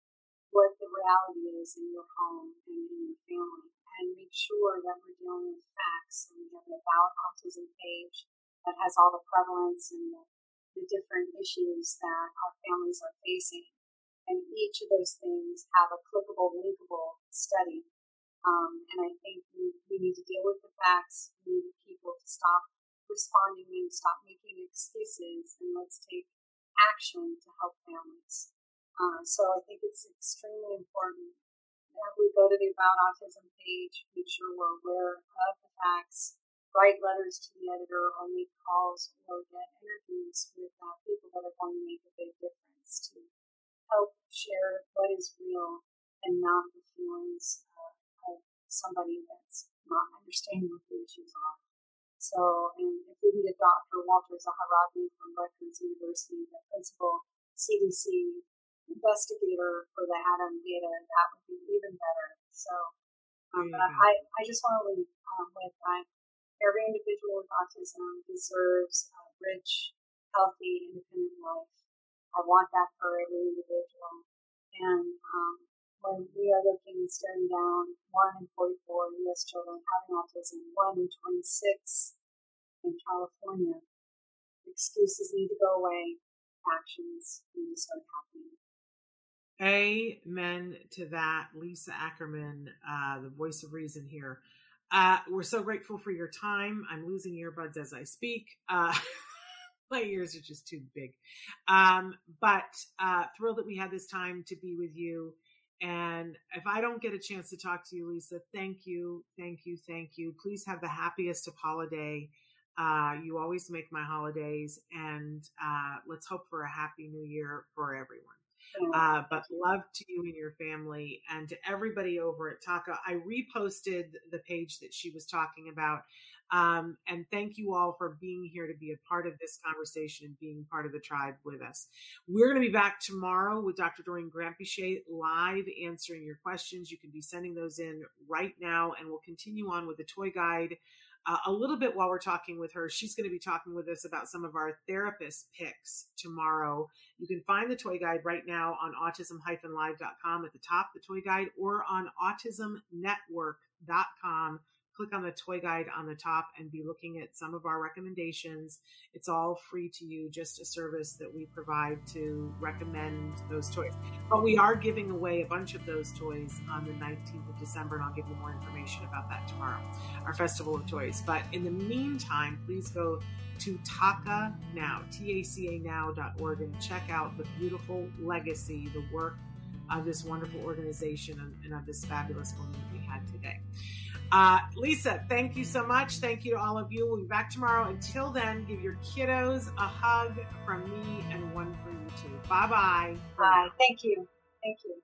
what the reality is in your home and in your family and make sure that we're dealing with facts. And we have an About Autism page that has all the prevalence and the, the different issues that our families are facing and each of those things have a clickable, linkable study. Um, and I think we, we need to deal with the facts. We need people to stop responding and stop making excuses, and let's take action to help families. Uh, so I think it's extremely important that we go to the About Autism page, make sure we're aware of the facts, write letters to the editor, or make calls or get interviews with uh, people that are going to make a big difference to help share what is real and not the feelings uh, of somebody that's not understanding what the issues are. So, and if we can get Dr. Walter Zahorodny from Rutgers University, the principal CDC investigator for the ADDM data, that would be even better. So, um, you. I, I just want to leave um, with uh, every individual with autism deserves a rich, healthy, independent life. I want that for every individual. And um, when we are looking and staring down 1 in 44 U.S. children having autism, 1 in 26 in California, excuses need to go away, actions need to start happening. Amen to that lisa ackerman uh, the voice of reason here uh, we're so grateful for your time i'm losing earbuds as i speak uh, my ears are just too big. Um, but uh, thrilled that we had this time to be with you. And if I don't get a chance to talk to you, Lisa, thank you, thank you, thank you. Please have the happiest of holiday. Uh, you always make my holidays, and uh, let's hope for a happy new year for everyone. Uh, but love to you and your family and to everybody over at TACA. I reposted the page that she was talking about. Um, and thank you all for being here to be a part of this conversation and being part of the tribe with us. We're going to be back tomorrow with Dr. Doreen Granpeesheh live answering your questions. You can be sending those in right now, and we'll continue on with the toy guide uh, a little bit while we're talking with her. She's going to be talking with us about some of our therapist picks tomorrow. You can find the toy guide right now on autism-live.com at the top, the toy guide, or on autismnetwork.com click on the toy guide on the top and be looking at some of our recommendations. It's all free to you, just a service that we provide to recommend those toys. But we are giving away a bunch of those toys on the 19th of December, and I'll give you more information about that tomorrow, our Festival of Toys. But in the meantime, please go to TACA Now, T-A-C-A Now.org, and check out the beautiful legacy, the work of this wonderful organization and, and of this fabulous woman that we had today. Uh, Lisa, thank you so much. Thank you to all of you. We'll be back tomorrow. Until then, give your kiddos a hug from me and one for you too. Bye-bye. Bye. Thank you. Thank you.